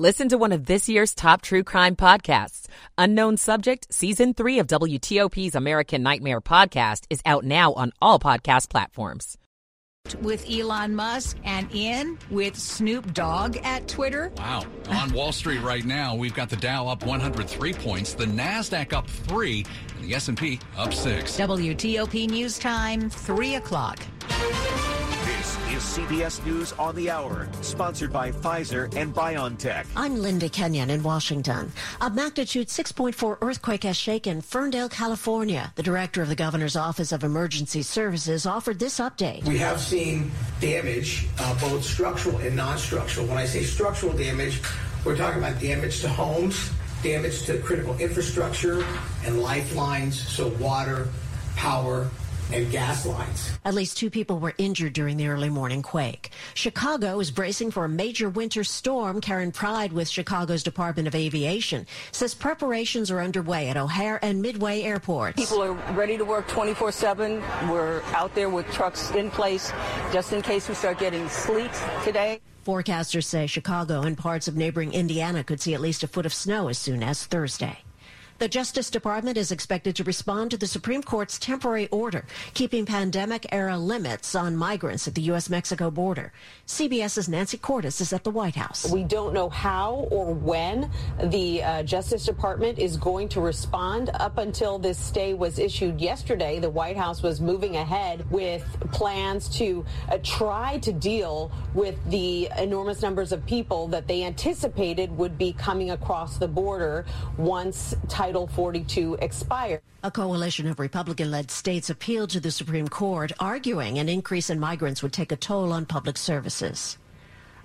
Listen to one of this year's top true crime podcasts. Unknown Subject, Season 3 of WTOP's American Nightmare podcast is out now on all podcast platforms. With Elon Musk and in with Snoop Dogg at Twitter. Wow. On Wall Street right now, we've got the Dow up 103 points, the Nasdaq up 3, and the S&P up 6. WTOP News Time, 3 o'clock. This is CBS News on the Hour, sponsored by Pfizer and BioNTech. I'm Linda Kenyon in Washington. A magnitude 6.4 earthquake has shaken Ferndale, California. The director of the governor's office of emergency services offered this update. We have seen damage, uh, both structural and non-structural. When I say structural damage, we're talking about damage to homes, damage to critical infrastructure and lifelines, so water, power, and gas lines. At least two people were injured during the early morning quake. Chicago is bracing for a major winter storm. Karen Pride with Chicago's Department of Aviation says preparations are underway at O'Hare and Midway airports. People are ready to work 24 7. We're out there with trucks in place just in case we start getting sleet today. Forecasters say Chicago and parts of neighboring Indiana could see at least a foot of snow as soon as Thursday. The Justice Department is expected to respond to the Supreme Court's temporary order keeping pandemic era limits on migrants at the U.S. Mexico border. CBS's Nancy Cordes is at the White House. We don't know how or when the uh, Justice Department is going to respond. Up until this stay was issued yesterday, the White House was moving ahead with plans to uh, try to deal with the enormous numbers of people that they anticipated would be coming across the border once Title Title 42 expired. A coalition of Republican led states appealed to the Supreme Court, arguing an increase in migrants would take a toll on public services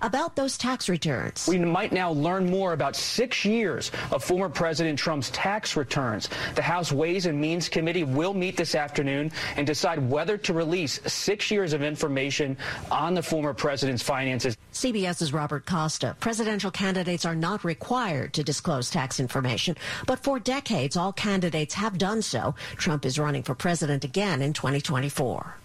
about those tax returns. We might now learn more about six years of former President Trump's tax returns. The House Ways and Means Committee will meet this afternoon and decide whether to release six years of information on the former president's finances. CBS's Robert Costa. Presidential candidates are not required to disclose tax information, but for decades, all candidates have done so. Trump is running for president again in 2024.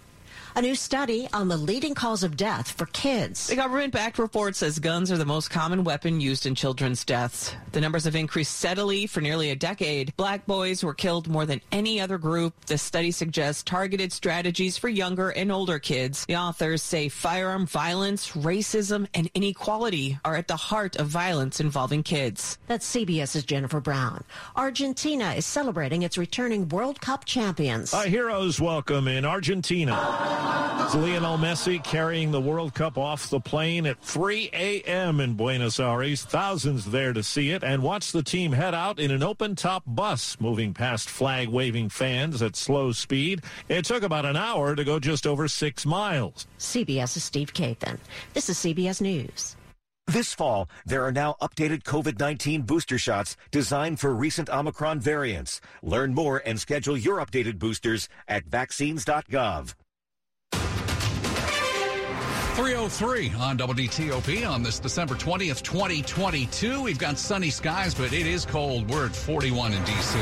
A new study on the leading cause of death for kids. The government-backed report says guns are the most common weapon used in children's deaths. The numbers have increased steadily for nearly a decade. Black boys were killed more than any other group. The study suggests targeted strategies for younger and older kids. The authors say firearm violence, racism, and inequality are at the heart of violence involving kids. That's CBS's Jennifer Brown. Argentina is celebrating its returning World Cup champions. A heroes welcome in Argentina. It's Lionel Messi carrying the World Cup off the plane at 3 a.m. in Buenos Aires. Thousands there to see it and watch the team head out in an open-top bus moving past flag-waving fans at slow speed. It took about an hour to go just over six miles. CBS's Steve Kathan. This is CBS News. This fall, there are now updated COVID-19 booster shots designed for recent Omicron variants. Learn more and schedule your updated boosters at vaccines.gov. 303 on WTOP on this December 20th, 2022. We've got sunny skies, but it is cold. We're at 41 in D.C.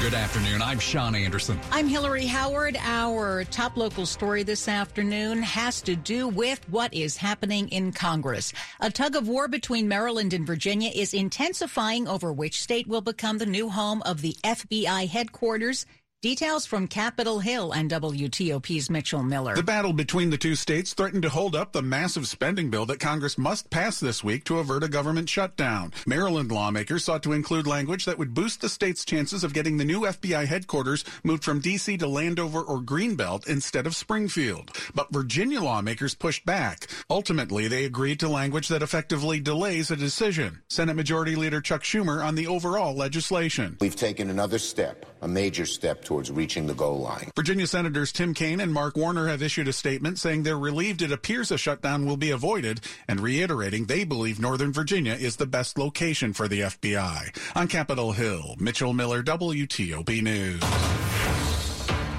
Good afternoon. I'm Sean Anderson. I'm Hillary Howard. Our top local story this afternoon has to do with what is happening in Congress. A tug of war between Maryland and Virginia is intensifying over which state will become the new home of the FBI headquarters Details from Capitol Hill and WTOP's Mitchell Miller. The battle between the two states threatened to hold up the massive spending bill that Congress must pass this week to avert a government shutdown. Maryland lawmakers sought to include language that would boost the state's chances of getting the new FBI headquarters moved from D.C. to Landover or Greenbelt instead of Springfield. But Virginia lawmakers pushed back. Ultimately, they agreed to language that effectively delays a decision. Senate Majority Leader Chuck Schumer on the overall legislation. We've taken another step, a major step towards reaching the goal line. Virginia Senators Tim Kaine and Mark Warner have issued a statement saying they're relieved it appears a shutdown will be avoided and reiterating they believe Northern Virginia is the best location for the FBI. On Capitol Hill, Mitchell Miller, WTOP News.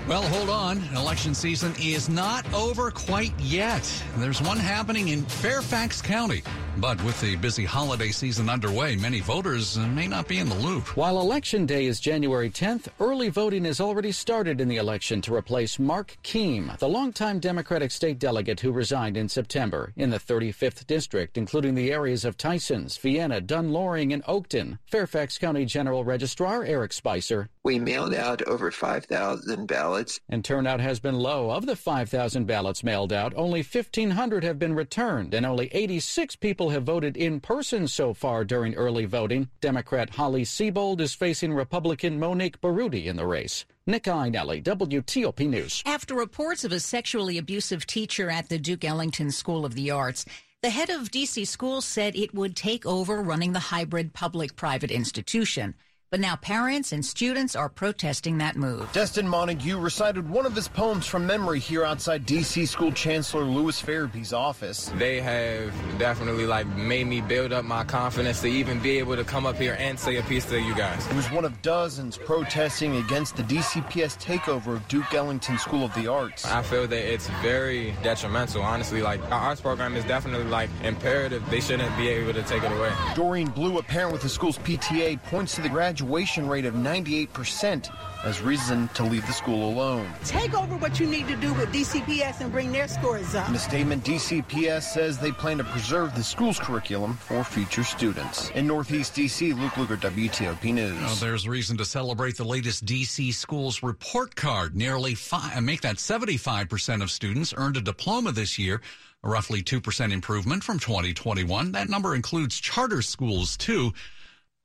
Well, hold on. Election season is not over quite yet. There's one happening in Fairfax County. But with the busy holiday season underway, many voters uh, may not be in the loop. While Election Day is January 10th, early voting has already started in the election to replace Mark Keam, the longtime Democratic state delegate who resigned in September in the 35th District, including the areas of Tysons, Vienna, Dunn-Loring, and Oakton. Fairfax County General Registrar Eric Spicer. We mailed out over 5,000 ballots. And turnout has been low. Of the 5,000 ballots mailed out, only 1,500 have been returned, and only 86 people have voted in person so far during early voting. Democrat Holly Seibold is facing Republican Monique Baroody in the race. Nick Iannelli, WTOP News. After reports of a sexually abusive teacher at the Duke Ellington School of the Arts, the head of DC schools said it would take over running the hybrid public private institution. But now parents and students are protesting that move. Destin Montague recited one of his poems from memory here outside D.C. School Chancellor Lewis Ferebee's office. They have definitely like made me build up my confidence to even be able to come up here and say a piece to you guys. He was one of dozens protesting against the DCPS takeover of Duke Ellington School of the Arts. I feel that it's very detrimental, honestly. Like our arts program is definitely like imperative. They shouldn't be able to take it away. Doreen Blue, a parent with the school's PTA, points to the graduate graduation rate of 98% as reason to leave the school alone. Take over what you need to do with DCPS and bring their scores up. In a statement, DCPS says they plan to preserve the school's curriculum for future students. In Northeast DC, Luke Lukert, WTOP News. Well, there's reason to celebrate the latest DC schools report card. Nearly five, make that 75% of students earned a diploma this year a roughly 2% improvement from 2021. That number includes charter schools, too.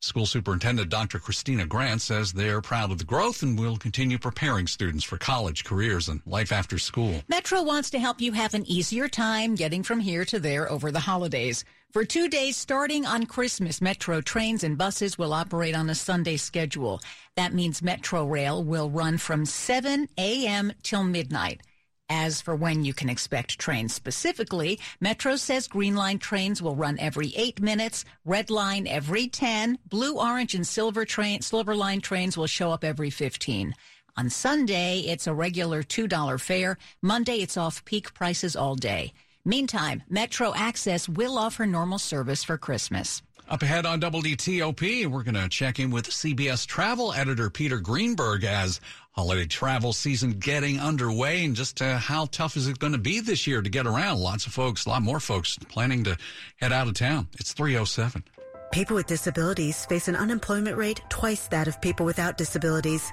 School Superintendent Dr. Christina Grant says they're proud of the growth and will continue preparing students for college, careers, and life after school. Metro wants to help you have an easier time getting from here to there over the holidays. For two days starting on Christmas, Metro trains and buses will operate on a Sunday schedule. That means Metro Rail will run from 7 a.m. till midnight. As for when you can expect trains specifically, Metro says Green Line trains will run every eight minutes, Red Line every 10, Blue, Orange, and Silver train, Silver Line trains will show up every 15. On Sunday, it's a regular $2 fare. Monday, it's off peak prices all day. Meantime, Metro Access will offer normal service for Christmas. Up ahead on WTOP, we're going to check in with CBS travel editor Peter Greenberg as holiday travel season getting underway and just uh, how tough is it going to be this year to get around? Lots of folks, a lot more folks planning to head out of town. It's 307. People with disabilities face an unemployment rate twice that of people without disabilities.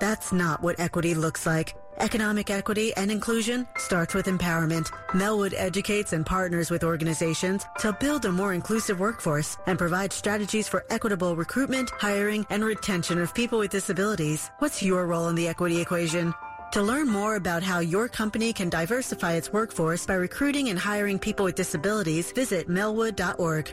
That's not what equity looks like. Economic equity and inclusion starts with empowerment. Melwood educates and partners with organizations to build a more inclusive workforce and provide strategies for equitable recruitment, hiring, and retention of people with disabilities. What's your role in the equity equation? To learn more about how your company can diversify its workforce by recruiting and hiring people with disabilities, visit melwood.org.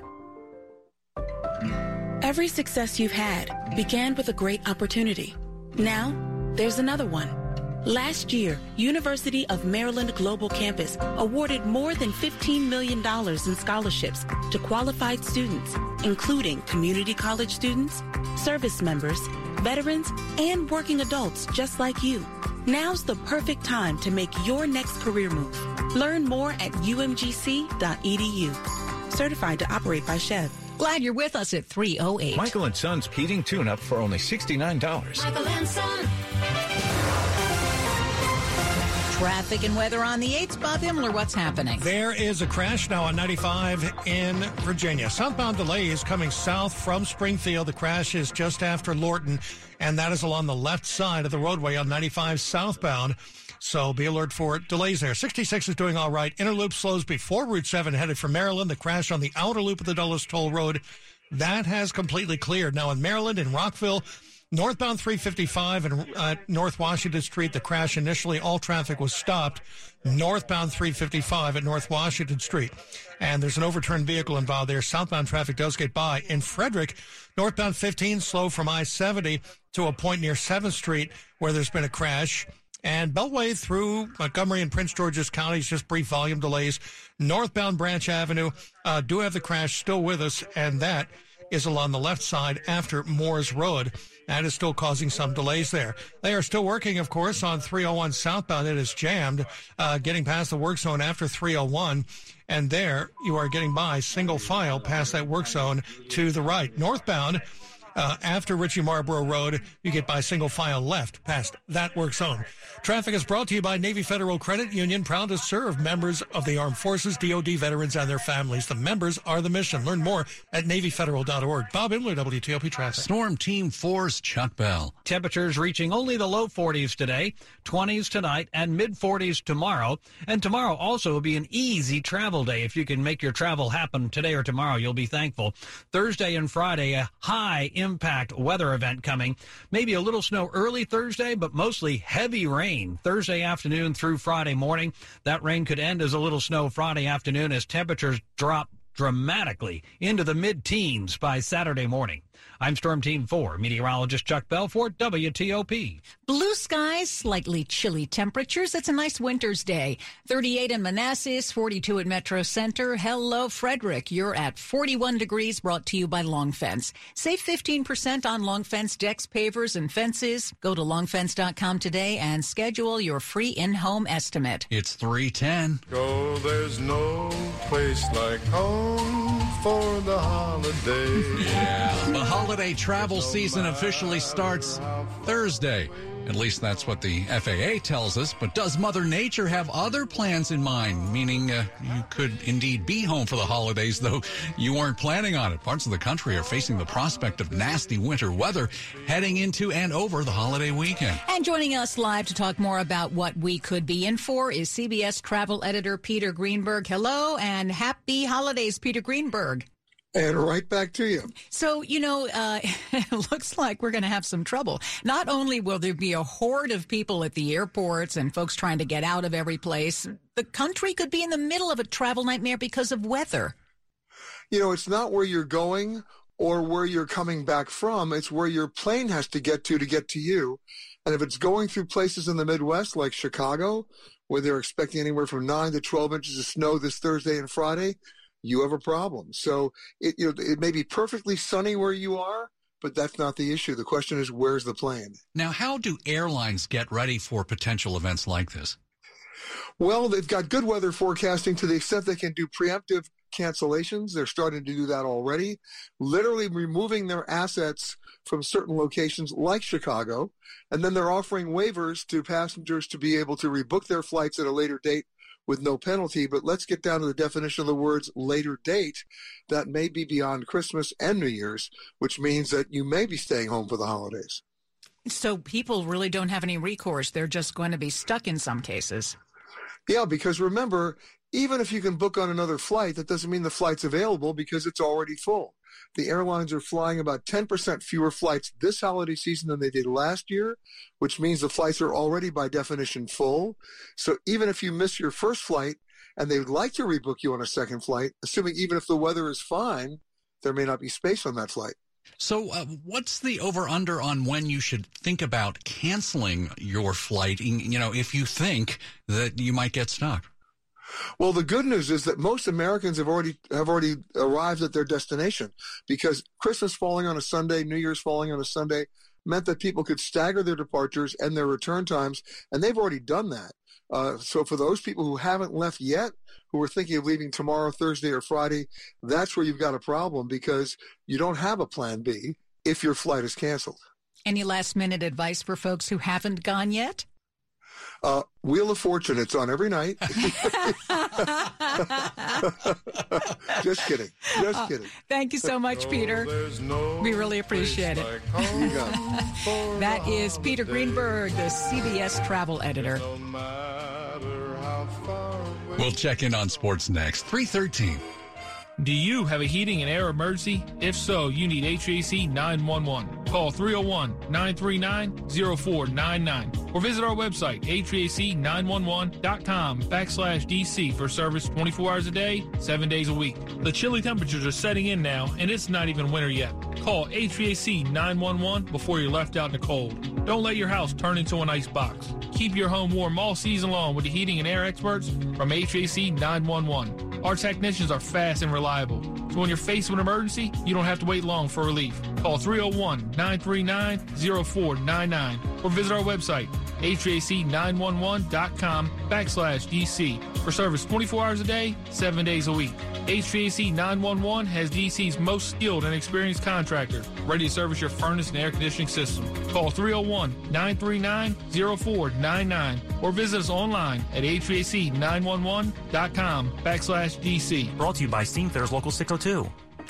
Every success you've had began with a great opportunity. Now, there's another one Last year, University of Maryland Global Campus awarded more than $15 million in scholarships to qualified students, including community college students, service members, veterans, and working adults just like you. Now's the perfect time to make your next career move. Learn more at umgc.edu. Certified to operate by SCHEV. Glad you're with us at 308. Michael and Son's heating tune-up for only $69. Michael and Son. Traffic and weather on the 8th. Bob Imler, what's happening? There is a crash now on 95 in Virginia. Southbound delay is coming south from Springfield. The crash is just after Lorton, and that is along the left side of the roadway on 95 southbound. So be alert for it. Delays there. 66 is doing all right. Inner loop slows before Route 7 headed for Maryland. The crash on the outer loop of the Dulles Toll Road, that has completely cleared. Now in Maryland, in Rockville, Northbound 355 and uh, North Washington Street, the crash initially, all traffic was stopped. Northbound 355 at North Washington Street. And there's an overturned vehicle involved there. Southbound traffic does get by. In Frederick, northbound 15 slow from I 70 to a point near 7th Street where there's been a crash. And Beltway through Montgomery and Prince George's counties, just brief volume delays. Northbound Branch Avenue, uh, do have the crash still with us, and that is along the left side after Moores Road. That is still causing some delays there. They are still working, of course, on 301 southbound. It is jammed, uh, getting past the work zone after 301. And there you are getting by single file past that work zone to the right. Northbound, uh, after Ritchie Marlboro Road, you get by single file left past that work zone. Traffic is brought to you by Navy Federal Credit Union, proud to serve members of the Armed Forces, DoD veterans, and their families. The members are the mission. Learn more at NavyFederal.org. Bob Imler, WTOP Traffic. Storm Team 4's Chuck Bell. Temperatures reaching only the low 40s today, 20s tonight, and mid 40s tomorrow. And tomorrow also will be an easy travel day. If you can make your travel happen today or tomorrow, you'll be thankful. Thursday and Friday, a high impact weather event coming. Maybe a little snow early Thursday, but mostly heavy rain Thursday afternoon through Friday morning. That rain could end as a little snow Friday afternoon as temperatures drop dramatically into the mid teens by Saturday morning. I'm Storm Team 4, meteorologist Chuck Bell for, WTOP. Blue skies, slightly chilly temperatures. It's a nice winter's day. 38 in Manassas, 42 at Metro Center. Hello, Frederick. You're at 41 degrees, brought to you by Long Fence. Save 15% on Long Fence decks, pavers, and fences. Go to longfence.com today and schedule your free in-home estimate. It's 310. Oh, there's no place like home for the holiday. Yeah, the holiday travel season officially starts Thursday. At least that's what the FAA tells us. But does Mother Nature have other plans in mind? Meaning uh, you could indeed be home for the holidays, though you weren't planning on it. Parts of the country are facing the prospect of nasty winter weather heading into and over the holiday weekend. And joining us live to talk more about what we could be in for is CBS travel editor Peter Greenberg. Hello and happy holidays, Peter Greenberg. And right back to you. So, you know, uh, it looks like we're going to have some trouble. Not only will there be a horde of people at the airports and folks trying to get out of every place, the country could be in the middle of a travel nightmare because of weather. You know, it's not where you're going or where you're coming back from. It's where your plane has to get to to get to you. And if it's going through places in the Midwest like Chicago, where they're expecting anywhere from 9 to 12 inches of snow this Thursday and Friday, you have a problem. So it, you know, it may be perfectly sunny where you are, but that's not the issue. The question is, where's the plane? Now, how do airlines get ready for potential events like this? Well, they've got good weather forecasting to the extent they can do preemptive cancellations. They're starting to do that already, literally removing their assets from certain locations like Chicago. And then they're offering waivers to passengers to be able to rebook their flights at a later date with no penalty. But let's get down to the definition of the words later date. That may be beyond Christmas and New Year's, which means that you may be staying home for the holidays. So people really don't have any recourse. They're just going to be stuck in some cases. Yeah, because remember, even if you can book on another flight, that doesn't mean the flight's available because it's already full. The airlines are flying about 10% fewer flights this holiday season than they did last year, which means the flights are already by definition full. So even if you miss your first flight and they would like to rebook you on a second flight, assuming even if the weather is fine, there may not be space on that flight. So, uh, what's the over under on when you should think about canceling your flight? You know, if you think that you might get stuck. Well, the good news is that most Americans have already have already arrived at their destination because Christmas falling on a Sunday, New Year's falling on a Sunday meant that people could stagger their departures and their return times, and they've already done that. Uh, so for those people who haven't left yet, who are thinking of leaving tomorrow, Thursday, or Friday, that's where you've got a problem because you don't have a plan B if your flight is canceled. Any last minute advice for folks who haven't gone yet? Uh, Wheel of Fortune, it's on every night. Just kidding. Just Uh, kidding. thank you so much, Peter. we really appreciate it. that is Peter Greenberg, the CBS travel editor. We'll check in on sports next. 313. Do you have a heating and air emergency? If so, you need HVAC 911. Call 301 939 0499 or visit our website, HVAC911.com backslash DC for service 24 hours a day, 7 days a week. The chilly temperatures are setting in now, and it's not even winter yet. Call HVAC 911 before you're left out in the cold. Don't let your house turn into an ice box. Keep your home warm all season long with the heating and air experts from HVAC 911. Our technicians are fast and reliable. So when you're faced with an emergency, you don't have to wait long for relief. Call 301 939 0499 or visit our website, HVAC911.com backslash DC for service 24 hours a day, 7 days a week. HVAC 911 has DC's most skilled and experienced contractor ready to service your furnace and air conditioning system. Call 301 939 0499 or visit us online at HVAC911.com backslash DC. Brought to you by Steamfitters Local 602.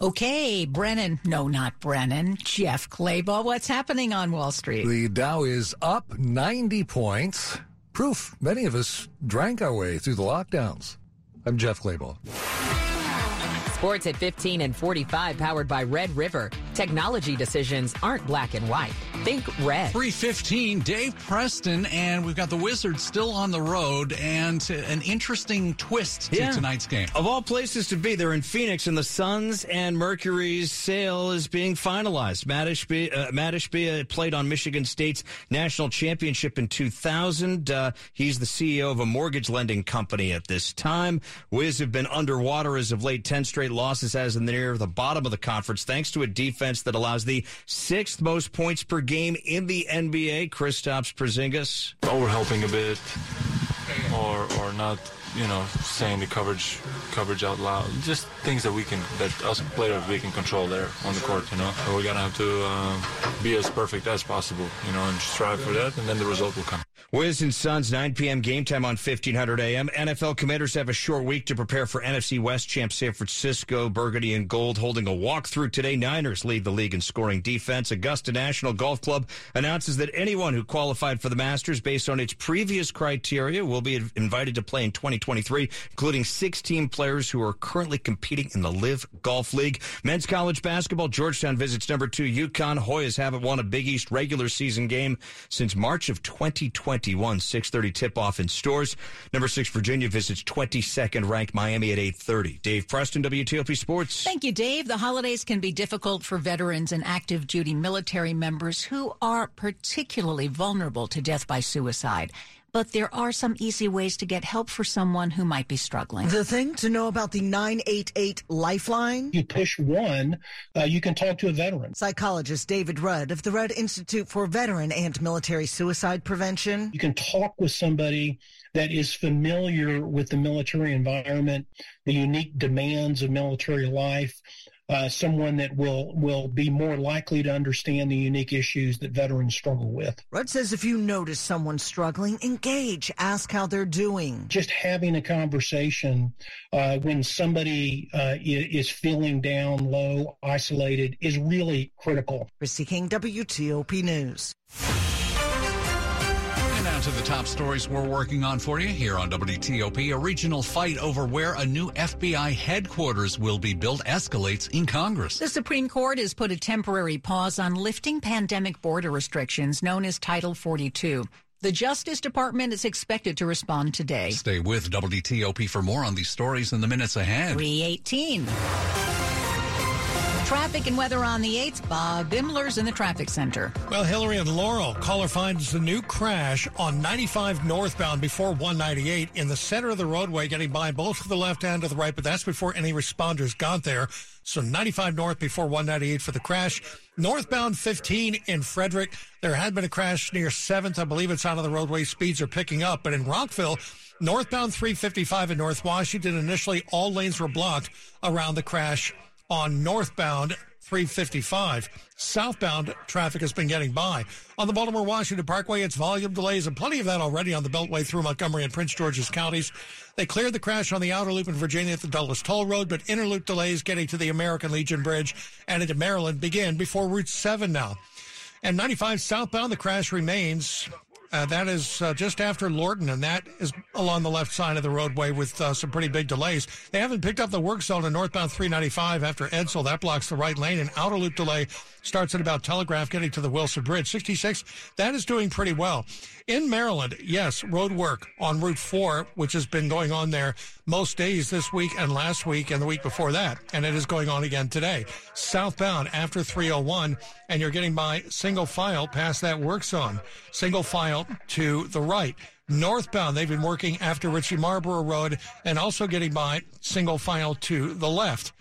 Okay, Brennan. No, not Brennan. Jeff Clabaugh. What's happening on Wall Street? The Dow is up 90 points. Proof many of us drank our way through the lockdowns. I'm Jeff Clabaugh. Sports at 15 and 45, powered by Red River. Technology decisions aren't black and white. Think red. 315, Dave Preston, and we've got the Wizards still on the road, and an interesting twist to Yeah. tonight's game. Of all places to be, they're in Phoenix, and the Suns and Mercury's sale is being finalized. Matt Ishbia, uh, Matt Ishbia played on Michigan State's national championship in 2000. Uh, he's the CEO of a mortgage lending company at this time. Wiz have been underwater as of late, 10 straight losses as in the near the bottom of the conference, thanks to a defense that allows the sixth most points per game in the NBA. Kristaps Porzingis. overhelping a bit or or not you know saying the coverage coverage out loud just things that we can that us players we can control there on the court you know we're gonna have to uh, be as perfect as possible you know and strive for that and then the result will come Wiz and Suns, 9 p.m. game time on 1500 a.m. NFL commanders have a short week to prepare for NFC West champ San Francisco. Burgundy and Gold holding a walkthrough today. Niners lead the league in scoring defense. Augusta National Golf Club announces that anyone who qualified for the Masters based on its previous criteria will be invited to play in 2023, including 16 players who are currently competing in the LIV Golf League. Men's college basketball, Georgetown visits number two UConn. Hoyas haven't won a Big East regular season game since March of 2021. 6:30 tip-off in Storrs. Number six, Virginia visits 22nd ranked Miami at 8:30. Dave Preston, WTOP Sports. Thank you, Dave. The holidays can be difficult for veterans and active duty military members who are particularly vulnerable to death by suicide. But there are some easy ways to get help for someone who might be struggling. The thing to know about the 988 Lifeline? You push one, uh, you can talk to a veteran. Psychologist David Rudd of the Rudd Institute for Veteran and Military Suicide Prevention. You can talk with somebody that is familiar with the military environment, the unique demands of military life. Uh, someone that will will be more likely to understand the unique issues that veterans struggle with. Rudd says if you notice someone struggling, engage, ask how they're doing. Just having a conversation uh, when somebody uh, is feeling down, low, isolated is really critical. Christy King, WTOP News. To the top stories we're working on for you here on WTOP. A regional fight over where a new FBI headquarters will be built escalates in Congress. The Supreme Court has put a temporary pause on lifting pandemic border restrictions known as Title 42. The Justice Department is expected to respond today. Stay with WTOP for more on these stories in the minutes ahead. 318. Traffic and weather on the 8th. Bob Imler's in the traffic center. Well, Hillary and Laurel, caller finds the new crash on 95 northbound before 198 in the center of the roadway, getting by both to the left and to the right, but that's before any responders got there. So 95 north before 198 for the crash. Northbound 15 in Frederick. There had been a crash near 7th. I believe it's out of the roadway. Speeds are picking up. But in Rockville, northbound 355 in North Washington, initially all lanes were blocked around the crash on northbound 355. Southbound traffic has been getting by. On the Baltimore Washington Parkway, it's volume delays and plenty of that already on the Beltway through Montgomery and Prince George's counties. They cleared the crash on the outer loop in Virginia at the Dulles Toll Road, but inner loop delays getting to the American Legion Bridge and into Maryland begin before Route 7 now. And 95 southbound, the crash remains Uh, that is uh, just after Lorton, and that is along the left side of the roadway with uh, some pretty big delays. They haven't picked up the work zone in northbound 395 after Edsall. That blocks the right lane. And outer loop delay starts at about Telegraph getting to the Wilson Bridge. 66, that is doing pretty well. In Maryland, yes, road work on Route 4, which has been going on there most days this week and last week and the week before that. And it is going on again today. Southbound after 301, and you're getting by single file past that work zone. Single file to the right. Northbound, they've been working after Ritchie Marlboro Road and also getting by single file to the left.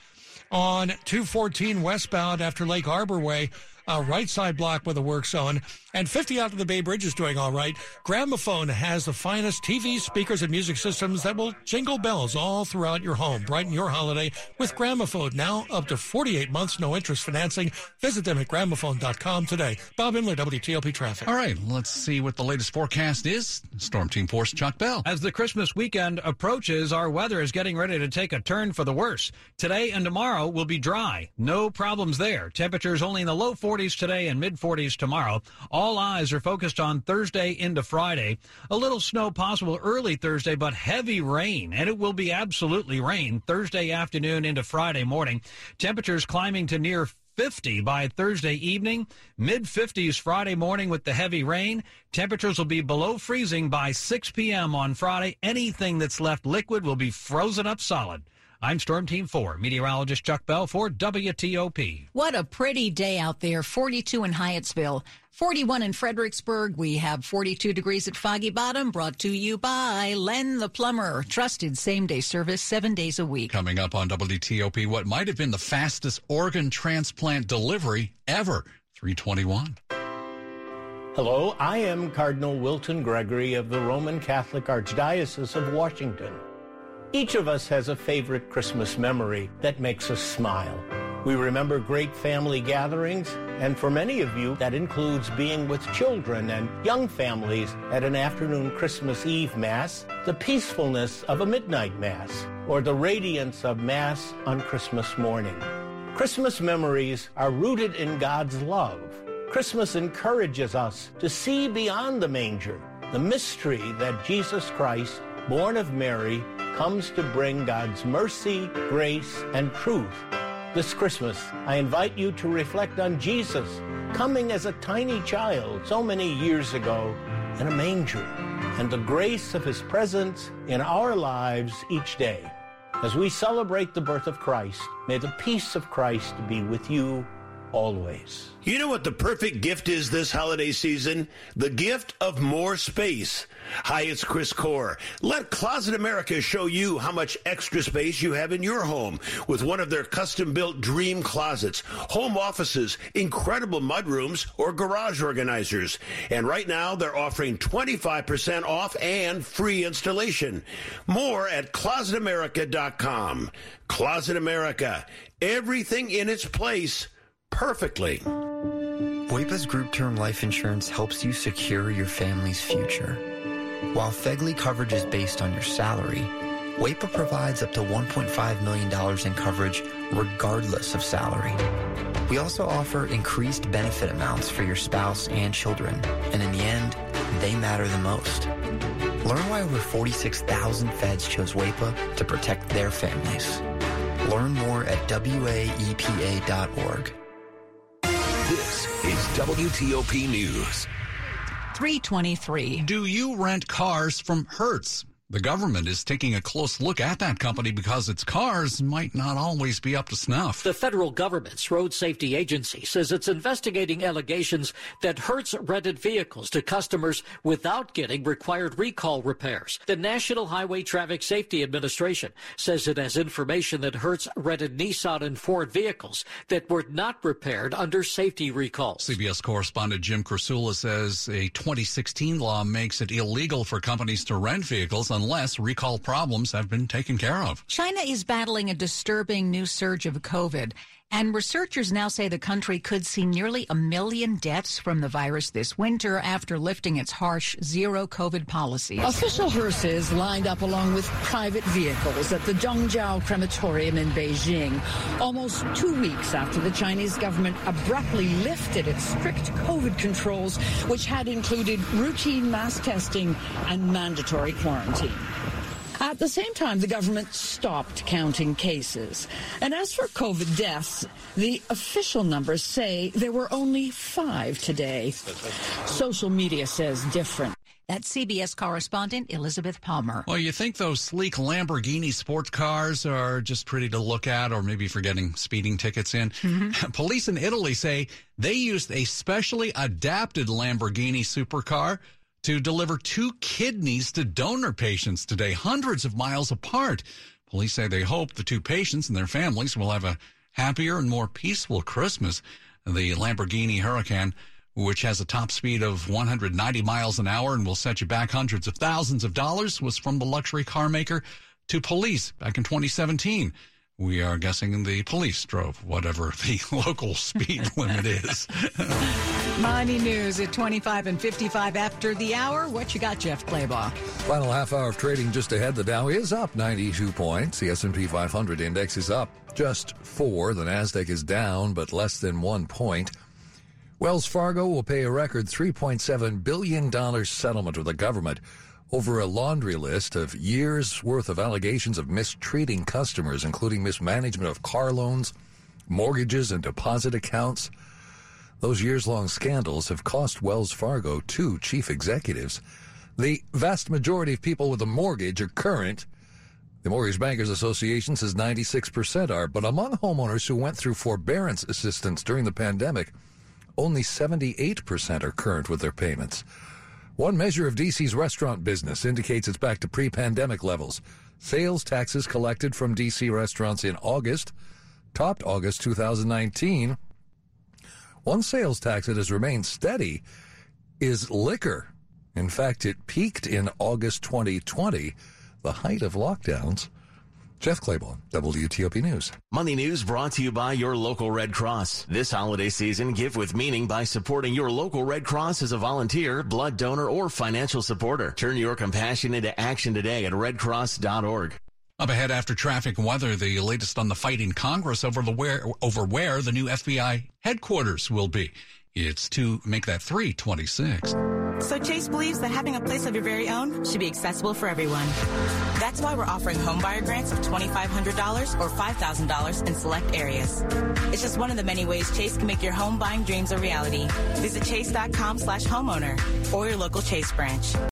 On 214 westbound after Lake Arbor Way, uh, right side block with a work zone. And 50 out of the Bay Bridge is doing all right. Gramophone has the finest TV, speakers, and music systems that will jingle bells all throughout your home. Brighten your holiday with Gramophone. Now up to 48 months, no interest financing. Visit them at gramophone.com today. Bob Imler, WTOP Traffic. All right, let's see what the latest forecast is. Storm Team 4's Chuck Bell. As the Christmas weekend approaches, our weather is getting ready to take a turn for the worse. Today and tomorrow will be dry. No problems there. Temperatures only in the low 40s today and mid 40s tomorrow. All eyes are focused on Thursday into Friday. A little snow possible early Thursday, but heavy rain, and it will be absolutely rain Thursday afternoon into Friday morning. Temperatures climbing to near 50 by Thursday evening, mid 50s Friday morning with the heavy rain. Temperatures will be below freezing by 6 p.m. on Friday. Anything that's left liquid will be frozen up solid. I'm Storm Team 4, meteorologist Chuck Bell for WTOP. What a pretty day out there. 42 in Hyattsville, 41 in Fredericksburg. We have 42 degrees at Foggy Bottom, brought to you by Len the Plumber. Trusted same day service seven days a week. Coming up on WTOP, what might have been the fastest organ transplant delivery ever. 321. Hello, I am Cardinal Wilton Gregory of the Roman Catholic Archdiocese of Washington. Each of us has a favorite Christmas memory that makes us smile. We remember great family gatherings, and for many of you, that includes being with children and young families at an afternoon Christmas Eve Mass, the peacefulness of a midnight Mass, or the radiance of Mass on Christmas morning. Christmas memories are rooted in God's love. Christmas encourages us to see beyond the manger, the mystery that Jesus Christ, born of Mary, comes to bring God's mercy, grace, and truth. This Christmas, I invite you to reflect on Jesus coming as a tiny child so many years ago in a manger and the grace of his presence in our lives each day. As we celebrate the birth of Christ, may the peace of Christ be with you always. You know what the perfect gift is this holiday season? The gift of more space. Hi, it's Chris Core. Let Closet America show you how much extra space you have in your home with one of their custom built dream closets, home offices, incredible mudrooms, or garage organizers. And right now they're offering 25% off and free installation. More at closetamerica.com. Closet America. Everything in its place perfectly. WAEPA's group term life insurance helps you secure your family's future. While FEGLI coverage is based on your salary, WAEPA provides up to $1.5 million in coverage regardless of salary. We also offer increased benefit amounts for your spouse and children, and in the end, they matter the most. Learn why over 46,000 feds chose WAEPA to protect their families. Learn more at waepa.org. WTOP News. 323. Do you rent cars from Hertz? The government is taking a close look at that company because its cars might not always be up to snuff. The federal government's road safety agency says it's investigating allegations that Hertz rented vehicles to customers without getting required recall repairs. The National Highway Traffic Safety Administration says it has information that Hertz rented Nissan and Ford vehicles that were not repaired under safety recalls. CBS correspondent Jim Krasula says a 2016 law makes it illegal for companies to rent vehicles unless recall problems have been taken care of. China is battling a disturbing new surge of COVID. And researchers now say the country could see nearly a million deaths from the virus this winter after lifting its harsh zero COVID policy. Official hearses lined up along with private vehicles at the Dongjiao Crematorium in Beijing, almost two weeks after the Chinese government abruptly lifted its strict COVID controls, which had included routine mass testing and mandatory quarantine. At the same time, the government stopped counting cases. And as for COVID deaths, the official numbers say there were only five today. Social media says different. That's CBS correspondent Elizabeth Palmer. Well, you think those sleek Lamborghini sports cars are just pretty to look at, or maybe for getting speeding tickets in? Mm-hmm. Police in Italy say they used a specially adapted Lamborghini supercar to deliver two kidneys to donor patients today, hundreds of miles apart. Police say they hope the two patients and their families will have a happier and more peaceful Christmas. The Lamborghini Huracan, which has a top speed of 190 miles an hour and will set you back hundreds of thousands of dollars, was from the luxury car maker to police back in 2017 we are guessing the police drove whatever the local speed limit is. Money news at 25 and 55 after the hour. What you got, Jeff Clabaugh? Final half hour of trading just ahead. The Dow is up 92 points. The S&P 500 index is up just four. The Nasdaq is down, but less than one point. Wells Fargo will pay a record $3.7 billion settlement with the government over a laundry list of years worth of allegations of mistreating customers, including mismanagement of car loans, mortgages, and deposit accounts. Those years long scandals have cost Wells Fargo two chief executives. The vast majority of people with a mortgage are current. The Mortgage Bankers Association says 96% are, but among homeowners who went through forbearance assistance during the pandemic, only 78% are current with their payments. One measure of DC's restaurant business indicates it's back to pre pandemic levels. Sales taxes collected from DC restaurants in August topped August 2019. One sales tax that has remained steady is liquor. In fact, it peaked in August 2020, the height of lockdowns. Jeff Clabaugh, WTOP News. Money News brought to you by your local Red Cross. This holiday season, give with meaning by supporting your local Red Cross as a volunteer, blood donor, or financial supporter. Turn your compassion into action today at redcross.org. Up ahead after traffic and weather, the latest on the fight in Congress over the where over where the new FBI headquarters will be. It's to make that 326. So Chase believes that having a place of your very own should be accessible for everyone. That's why we're offering homebuyer grants of $2,500 or $5,000 in select areas. It's just one of the many ways Chase can make your home buying dreams a reality. Visit chase.com slash homeowner or your local Chase branch.